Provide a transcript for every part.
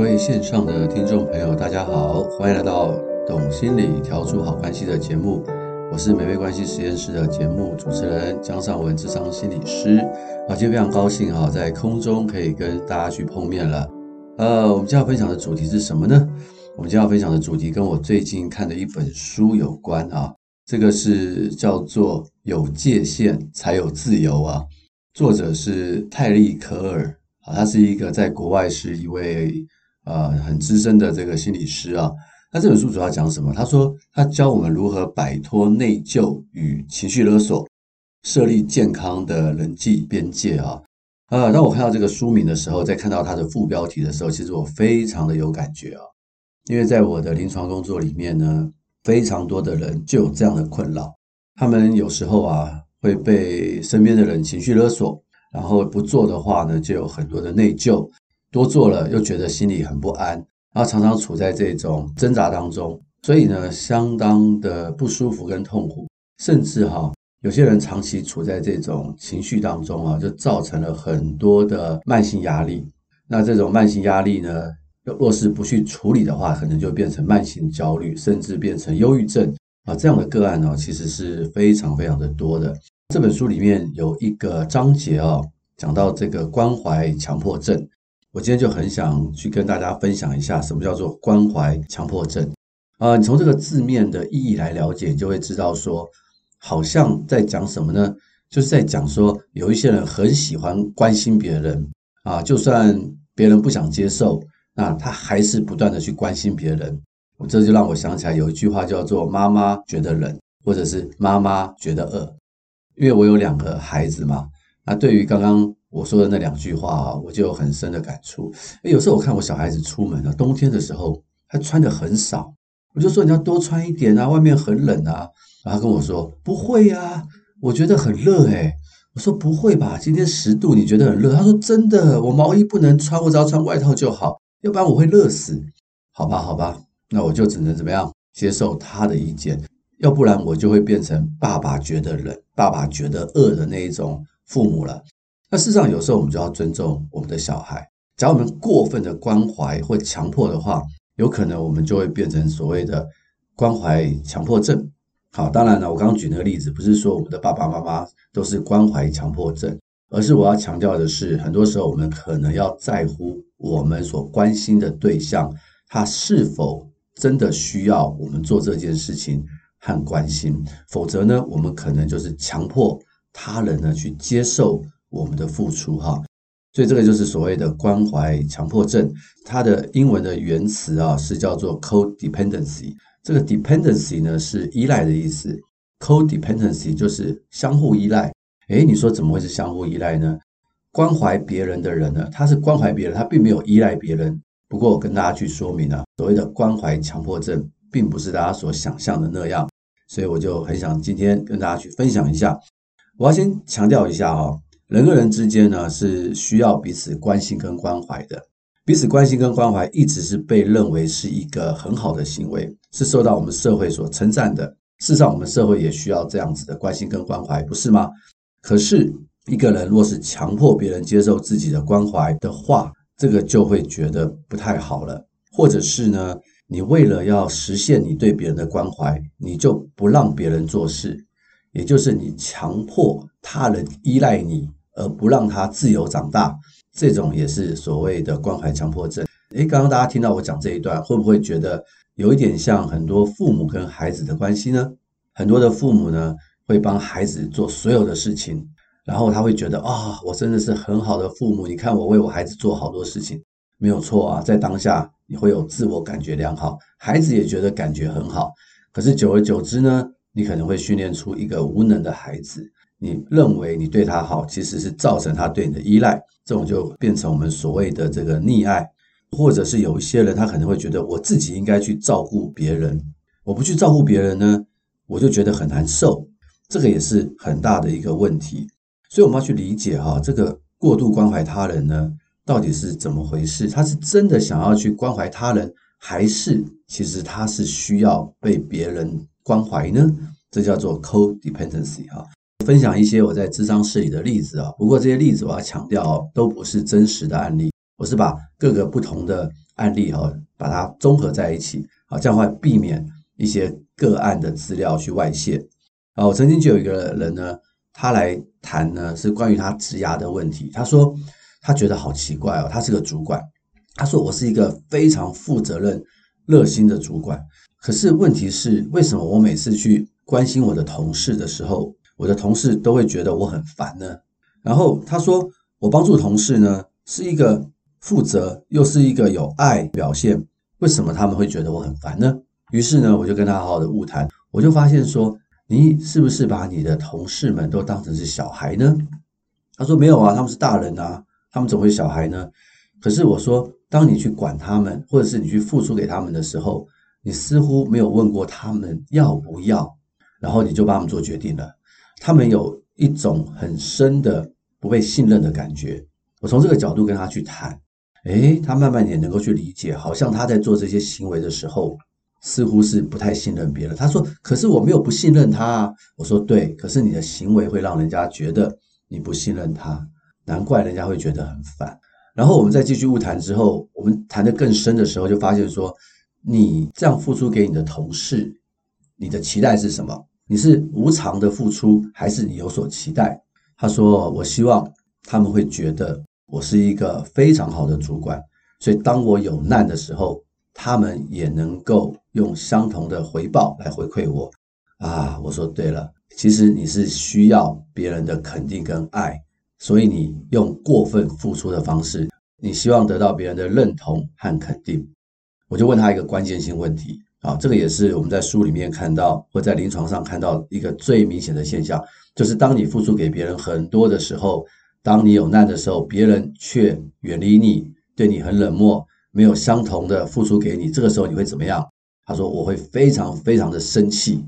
各位线上的听众朋友，大家好，欢迎来到《懂心理调出好关系》的节目。我是美味关系实验室的节目主持人江尚文，智商心理师。啊，今天非常高兴哈，在空中可以跟大家去碰面了。呃，我们今天要分享的主题是什么呢？我们今天要分享的主题跟我最近看的一本书有关啊。这个是叫做《有界限才有自由》啊，作者是泰利可尔啊，他是一个在国外是一位呃很资深的这个心理师啊。那这本书主要讲什么？他说他教我们如何摆脱内疚与情绪勒索，设立健康的人际边界啊。呃，当我看到这个书名的时候，在看到它的副标题的时候，其实我非常的有感觉啊，因为在我的临床工作里面呢。非常多的人就有这样的困扰，他们有时候啊会被身边的人情绪勒索，然后不做的话呢就有很多的内疚，多做了又觉得心里很不安，然后常常处在这种挣扎当中，所以呢相当的不舒服跟痛苦，甚至哈有些人长期处在这种情绪当中啊，就造成了很多的慢性压力。那这种慢性压力呢，若是不去处理的话，可能就变成慢性焦虑，甚至变成忧郁症啊，这样的个案呢，其实是非常非常的多的。这本书里面有一个章节啊，讲到这个关怀强迫症。我今天就很想去跟大家分享一下，什么叫做关怀强迫症啊？你从这个字面的意义来了解，你就会知道说，好像在讲什么呢？就是在讲说，有一些人很喜欢关心别人啊，就算别人不想接受。那他还是不断的去关心别人，这就让我想起来有一句话叫做“妈妈觉得冷”或者是“妈妈觉得饿”，因为我有两个孩子嘛。那对于刚刚我说的那两句话啊，我就有很深的感触。有时候我看我小孩子出门啊，冬天的时候他穿的很少，我就说你要多穿一点啊，外面很冷啊。然后他跟我说不会呀，我觉得很热诶。我说不会吧，今天十度你觉得很热？他说真的，我毛衣不能穿，我只要穿外套就好。要不然我会热死，好吧，好吧，那我就只能怎么样接受他的意见，要不然我就会变成爸爸觉得冷、爸爸觉得饿的那一种父母了。那事实上，有时候我们就要尊重我们的小孩。假如我们过分的关怀或强迫的话，有可能我们就会变成所谓的关怀强迫症。好，当然了，我刚刚举那个例子，不是说我们的爸爸妈妈都是关怀强迫症，而是我要强调的是，很多时候我们可能要在乎。我们所关心的对象，他是否真的需要我们做这件事情和关心？否则呢，我们可能就是强迫他人呢去接受我们的付出哈。所以这个就是所谓的关怀强迫症。它的英文的原词啊是叫做 codependency。这个 dependency 呢是依赖的意思，codependency 就是相互依赖。诶，你说怎么会是相互依赖呢？关怀别人的人呢，他是关怀别人，他并没有依赖别人。不过我跟大家去说明啊，所谓的关怀强迫症，并不是大家所想象的那样。所以我就很想今天跟大家去分享一下。我要先强调一下哈，人跟人之间呢是需要彼此关心跟关怀的。彼此关心跟关怀一直是被认为是一个很好的行为，是受到我们社会所称赞的。事实上，我们社会也需要这样子的关心跟关怀，不是吗？可是。一个人若是强迫别人接受自己的关怀的话，这个就会觉得不太好了。或者是呢，你为了要实现你对别人的关怀，你就不让别人做事，也就是你强迫他人依赖你，而不让他自由长大。这种也是所谓的关怀强迫症。诶，刚刚大家听到我讲这一段，会不会觉得有一点像很多父母跟孩子的关系呢？很多的父母呢，会帮孩子做所有的事情。然后他会觉得啊、我真的是很好的父母。你看我为我孩子做好多事情，没有错啊。在当下你会有自我感觉良好，孩子也觉得感觉很好。可是久而久之呢，你可能会训练出一个无能的孩子。你认为你对他好，其实是造成他对你的依赖。这种就变成我们所谓的这个溺爱，或者是有一些人他可能会觉得我自己应该去照顾别人，我不去照顾别人呢，我就觉得很难受。这个也是很大的一个问题。所以我们要去理解哈，这个过度关怀他人呢，到底是怎么回事？他是真的想要去关怀他人，还是其实他是需要被别人关怀呢？这叫做 codependency 哈。分享一些我在咨商室里的例子啊，不过这些例子我要强调都不是真实的案例，我是把各个不同的案例哈，把它综合在一起啊，这样会避免一些个案的资料去外泄啊。我曾经就有一个人呢，他来谈呢是关于他职涯的问题，他说他觉得好奇怪哦，他是个主管，他说我是一个非常负责任、热心的主管，可是问题是为什么我每次去关心我的同事的时候，我的同事都会觉得我很烦呢？然后他说我帮助同事呢是一个。负责又是一个有爱表现，为什么他们会觉得我很烦呢？于是呢，我就跟他好好的晤谈，我就发现说，你是不是把你的同事们都当成是小孩呢？他说没有啊，他们是大人啊，他们怎么会小孩呢？可是我说，当你去管他们，或者是你去付出给他们的时候，你似乎没有问过他们要不要，然后你就帮他们做决定了，他们有一种很深的不被信任的感觉。我从这个角度跟他去谈。诶，他慢慢也能够去理解，好像他在做这些行为的时候，似乎是不太信任别人。他说：“可是我没有不信任他啊。”我说：“对，可是你的行为会让人家觉得你不信任他，难怪人家会觉得很烦。”然后我们再继续晤谈之后，我们谈得更深的时候，就发现说，你这样付出给你的同事，你的期待是什么？你是无偿的付出，还是你有所期待？他说：“我希望他们会觉得。”我是一个非常好的主管，所以当我有难的时候，他们也能够用相同的回报来回馈我。啊，我说对了，其实你是需要别人的肯定跟爱，所以你用过分付出的方式，你希望得到别人的认同和肯定。我就问他一个关键性问题啊，这个也是我们在书里面看到或在临床上看到一个最明显的现象，就是当你付出给别人很多的时候。当你有难的时候，别人却远离你，对你很冷漠，没有相同的付出给你，这个时候你会怎么样？他说：“我会非常非常的生气，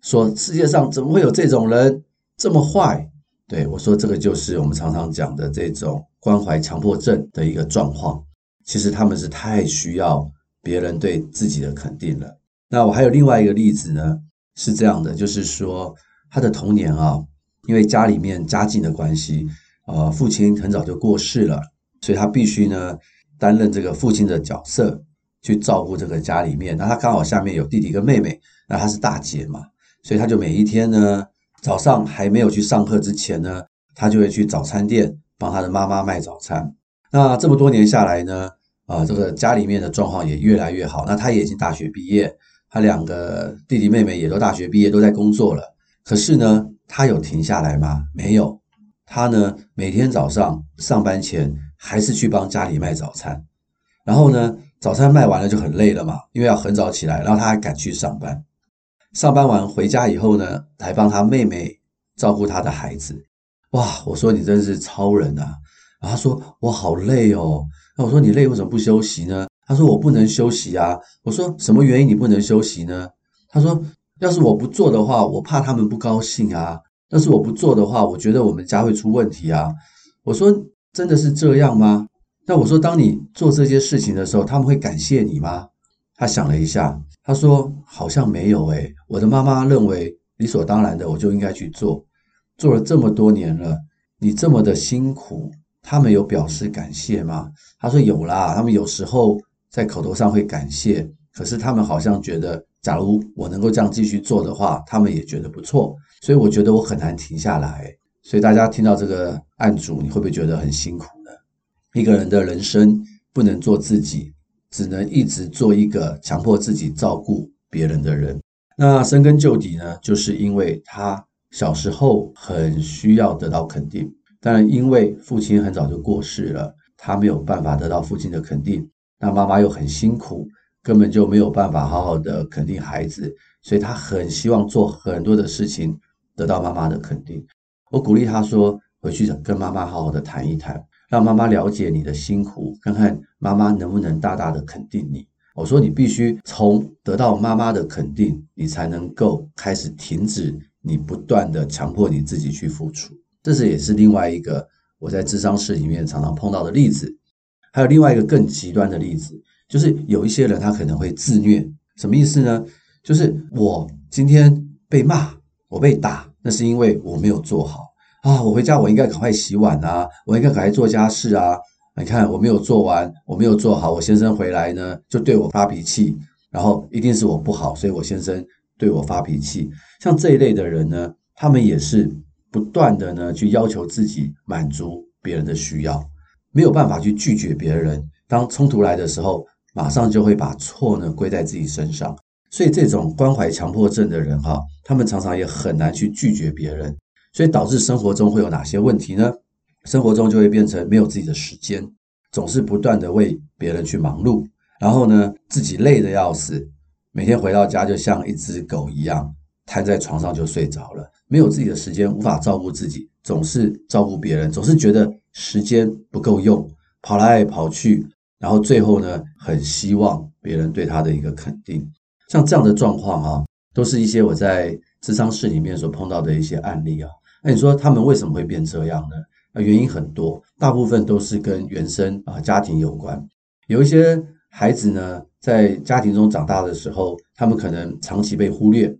说世界上怎么会有这种人这么坏？”对，我说：“这个就是我们常常讲的这种关怀强迫症的一个状况。其实他们是太需要别人对自己的肯定了。”那我还有另外一个例子呢，是这样的，就是说他的童年啊，因为家里面家境的关系。呃，父亲很早就过世了，所以他必须呢担任这个父亲的角色，去照顾这个家里面。那他刚好下面有弟弟跟妹妹，那他是大姐嘛，所以他就每一天呢早上还没有去上课之前呢，他就会去早餐店帮他的妈妈卖早餐。那这么多年下来呢，啊、呃，这个家里面的状况也越来越好。那他也已经大学毕业，他两个弟弟妹妹也都大学毕业，都在工作了。可是呢，他有停下来吗？没有。他呢，每天早上上班前还是去帮家里卖早餐，然后呢，早餐卖完了就很累了嘛，因为要很早起来，然后他还赶去上班。上班完回家以后呢，还帮他妹妹照顾他的孩子。哇，我说你真是超人啊！然后他说我好累哦。那我说你累为什么不休息呢？他说我不能休息啊。我说什么原因你不能休息呢？他说要是我不做的话，我怕他们不高兴啊。但是我不做的话，我觉得我们家会出问题啊！我说真的是这样吗？那我说当你做这些事情的时候，他们会感谢你吗？他想了一下，他说好像没有诶。我的妈妈认为理所当然的，我就应该去做。做了这么多年了，你这么的辛苦，他们有表示感谢吗？他说有啦，他们有时候在口头上会感谢，可是他们好像觉得，假如我能够这样继续做的话，他们也觉得不错。所以我觉得我很难停下来。所以大家听到这个案主，你会不会觉得很辛苦呢？一个人的人生不能做自己，只能一直做一个强迫自己照顾别人的人。那深根究底呢，就是因为他小时候很需要得到肯定，但因为父亲很早就过世了，他没有办法得到父亲的肯定。那妈妈又很辛苦，根本就没有办法好好的肯定孩子，所以他很希望做很多的事情。得到妈妈的肯定，我鼓励他说：“回去跟妈妈好好的谈一谈，让妈妈了解你的辛苦，看看妈妈能不能大大的肯定你。”我说：“你必须从得到妈妈的肯定，你才能够开始停止你不断的强迫你自己去付出。”这是也是另外一个我在咨商室里面常常碰到的例子。还有另外一个更极端的例子，就是有一些人他可能会自虐，什么意思呢？就是我今天被骂。我被打，那是因为我没有做好啊！我回家我应该赶快洗碗啊，我应该赶快做家事啊！你看我没有做完，我没有做好，我先生回来呢就对我发脾气，然后一定是我不好，所以我先生对我发脾气。像这一类的人呢，他们也是不断的呢去要求自己满足别人的需要，没有办法去拒绝别人。当冲突来的时候，马上就会把错呢归在自己身上。所以这种关怀强迫症的人哈，他们常常也很难去拒绝别人，所以导致生活中会有哪些问题呢？生活中就会变成没有自己的时间，总是不断的为别人去忙碌，然后呢，自己累得要死，每天回到家就像一只狗一样，瘫在床上就睡着了，没有自己的时间，无法照顾自己，总是照顾别人，总是觉得时间不够用，跑来跑去，然后最后呢，很希望别人对他的一个肯定，像这样的状况啊，都是一些我在咨商室里面所碰到的一些案例啊。那你说他们为什么会变这样呢？那，原因很多，大部分都是跟原生啊家庭有关。有一些孩子呢，在家庭中长大的时候，他们可能长期被忽略。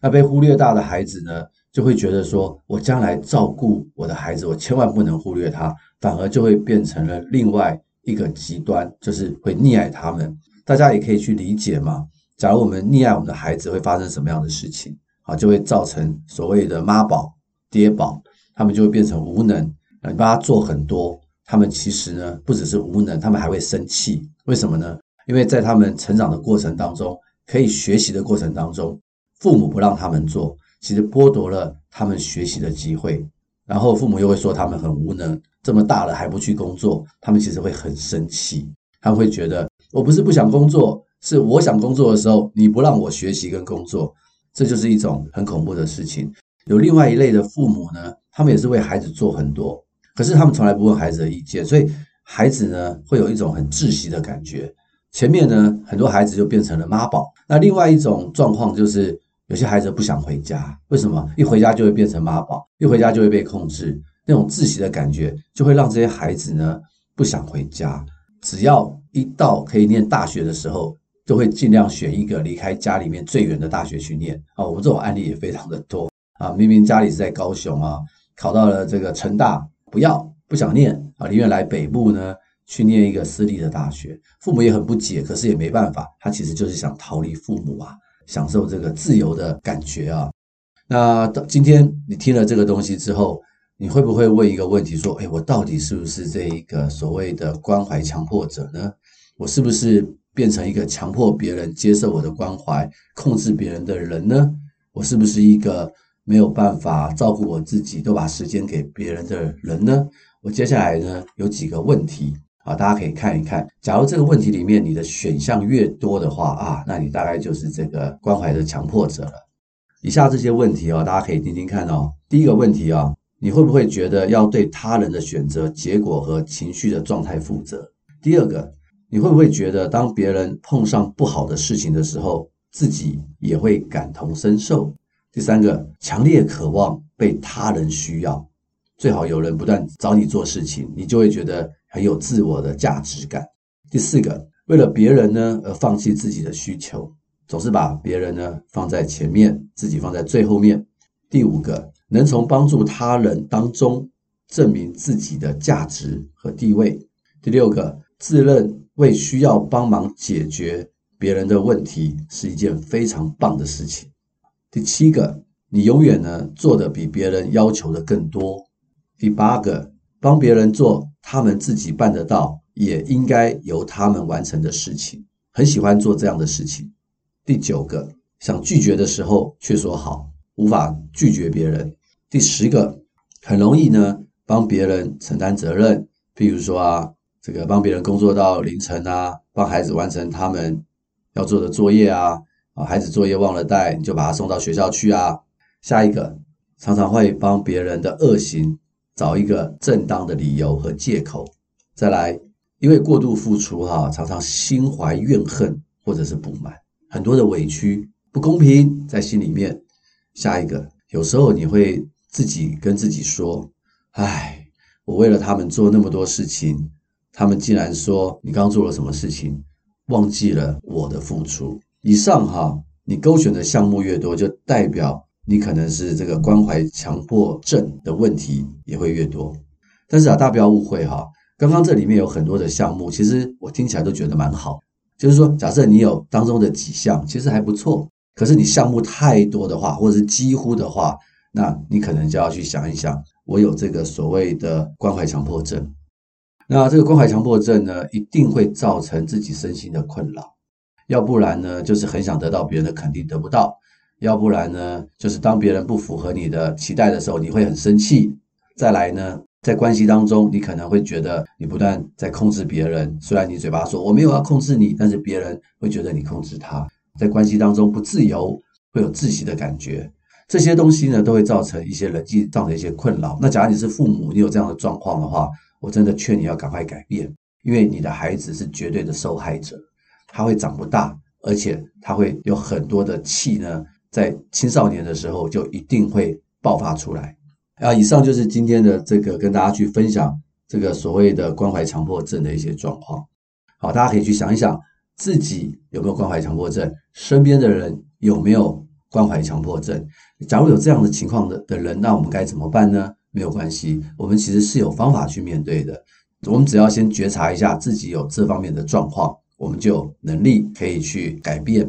那被忽略大的孩子呢，就会觉得说，我将来照顾我的孩子，我千万不能忽略他，反而就会变成了另外一个极端，就是会溺爱他们。大家也可以去理解嘛。假如我们溺爱我们的孩子，会发生什么样的事情？啊，就会造成所谓的妈宝、爹宝，他们就会变成无能。你帮他做很多，他们其实呢，不只是无能，他们还会生气。为什么呢？因为在他们成长的过程当中，可以学习的过程当中，父母不让他们做，其实剥夺了他们学习的机会。然后父母又会说他们很无能，这么大了还不去工作，他们其实会很生气。他们会觉得，我不是不想工作，是我想工作的时候，你不让我学习跟工作，这就是一种很恐怖的事情。有另外一类的父母呢，他们也是为孩子做很多。可是他们从来不问孩子的意见，所以孩子呢会有一种很窒息的感觉。前面呢很多孩子就变成了妈宝。那另外一种状况就是有些孩子不想回家，为什么？一回家就会变成妈宝，一回家就会被控制，那种窒息的感觉就会让这些孩子呢不想回家。只要一到可以念大学的时候，都会尽量选一个离开家里面最远的大学去念。啊，我们这种案例也非常的多啊，明明家里是在高雄啊，考到了这个成大。不要不想念啊，宁愿来北部呢去念一个私立的大学，父母也很不解，可是也没办法，他其实就是想逃离父母啊，享受这个自由的感觉啊。那今天你听了这个东西之后，你会不会问一个问题说，哎，我到底是不是这一个所谓的关怀强迫者呢？我是不是变成一个强迫别人接受我的关怀、控制别人的人呢？我是不是一个？没有办法照顾我自己，都把时间给别人的人呢？我接下来呢有几个问题啊，大家可以看一看。假如这个问题里面你的选项越多的话啊，那你大概就是这个关怀的强迫者了。以下这些问题哦，大家可以听听看哦。第一个问题啊，你会不会觉得要对他人的选择、结果和情绪的状态负责？第二个，你会不会觉得当别人碰上不好的事情的时候，自己也会感同身受？第三个，强烈渴望被他人需要，最好有人不断找你做事情，你就会觉得很有自我的价值感。第四个，为了别人呢而放弃自己的需求，总是把别人呢放在前面，自己放在最后面。第五个，能从帮助他人当中证明自己的价值和地位。第六个，自认为需要帮忙解决别人的问题是一件非常棒的事情。第七个，你永远呢做的比别人要求的更多。第八个，帮别人做他们自己办得到，也应该由他们完成的事情，很喜欢做这样的事情。第九个，想拒绝的时候却说好，无法拒绝别人。第十个，很容易呢帮别人承担责任，譬如说啊，这个帮别人工作到凌晨啊，帮孩子完成他们要做的作业啊。啊，孩子作业忘了带，你就把他送到学校去啊。下一个，常常会帮别人的恶行找一个正当的理由和借口。再来，因为过度付出哈，常常心怀怨恨或者是不满，很多的委屈、不公平在心里面。下一个，有时候你会自己跟自己说：“唉，我为了他们做那么多事情，他们竟然说你刚做了什么事情，忘记了我的付出。”以上哈，你勾选的项目越多，就代表你可能是这个关怀强迫症的问题也会越多。但是啊，大家不要误会哈，刚刚这里面有很多的项目，其实我听起来都觉得蛮好。就是说，假设你有当中的几项，其实还不错。可是你项目太多的话，或者是几乎的话，那你可能就要去想一想，我有这个所谓的关怀强迫症。那这个关怀强迫症呢，一定会造成自己身心的困扰。要不然呢，就是很想得到别人的肯定得不到；要不然呢，就是当别人不符合你的期待的时候，你会很生气。再来呢，在关系当中，你可能会觉得你不断在控制别人，虽然你嘴巴说我没有要控制你，但是别人会觉得你控制他。在关系当中不自由，会有窒息的感觉，这些东西呢，都会造成一些人际上的一些困扰。那假如你是父母，你有这样的状况的话，我真的劝你要赶快改变，因为你的孩子是绝对的受害者，他会长不大，而且他会有很多的气呢，在青少年的时候就一定会爆发出来。啊，以上就是今天的这个跟大家去分享这个所谓的关怀强迫症的一些状况。好，大家可以去想一想，自己有没有关怀强迫症，身边的人有没有关怀强迫症？假如有这样的情况的的人，那我们该怎么办呢？没有关系，我们其实是有方法去面对的。我们只要先觉察一下自己有这方面的状况，我们就有能力可以去改变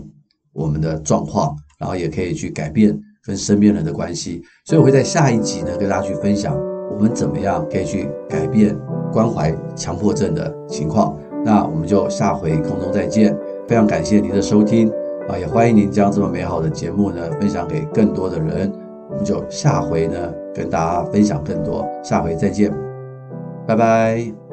我们的状况，然后也可以去改变。跟身边人的关系，所以我会在下一集呢跟大家去分享我们怎么样可以去改变关怀强迫症的情况。那我们就下回空中再见，非常感谢您的收听啊，也欢迎您将这么美好的节目呢分享给更多的人。我们就下回呢跟大家分享更多，下回再见，拜拜。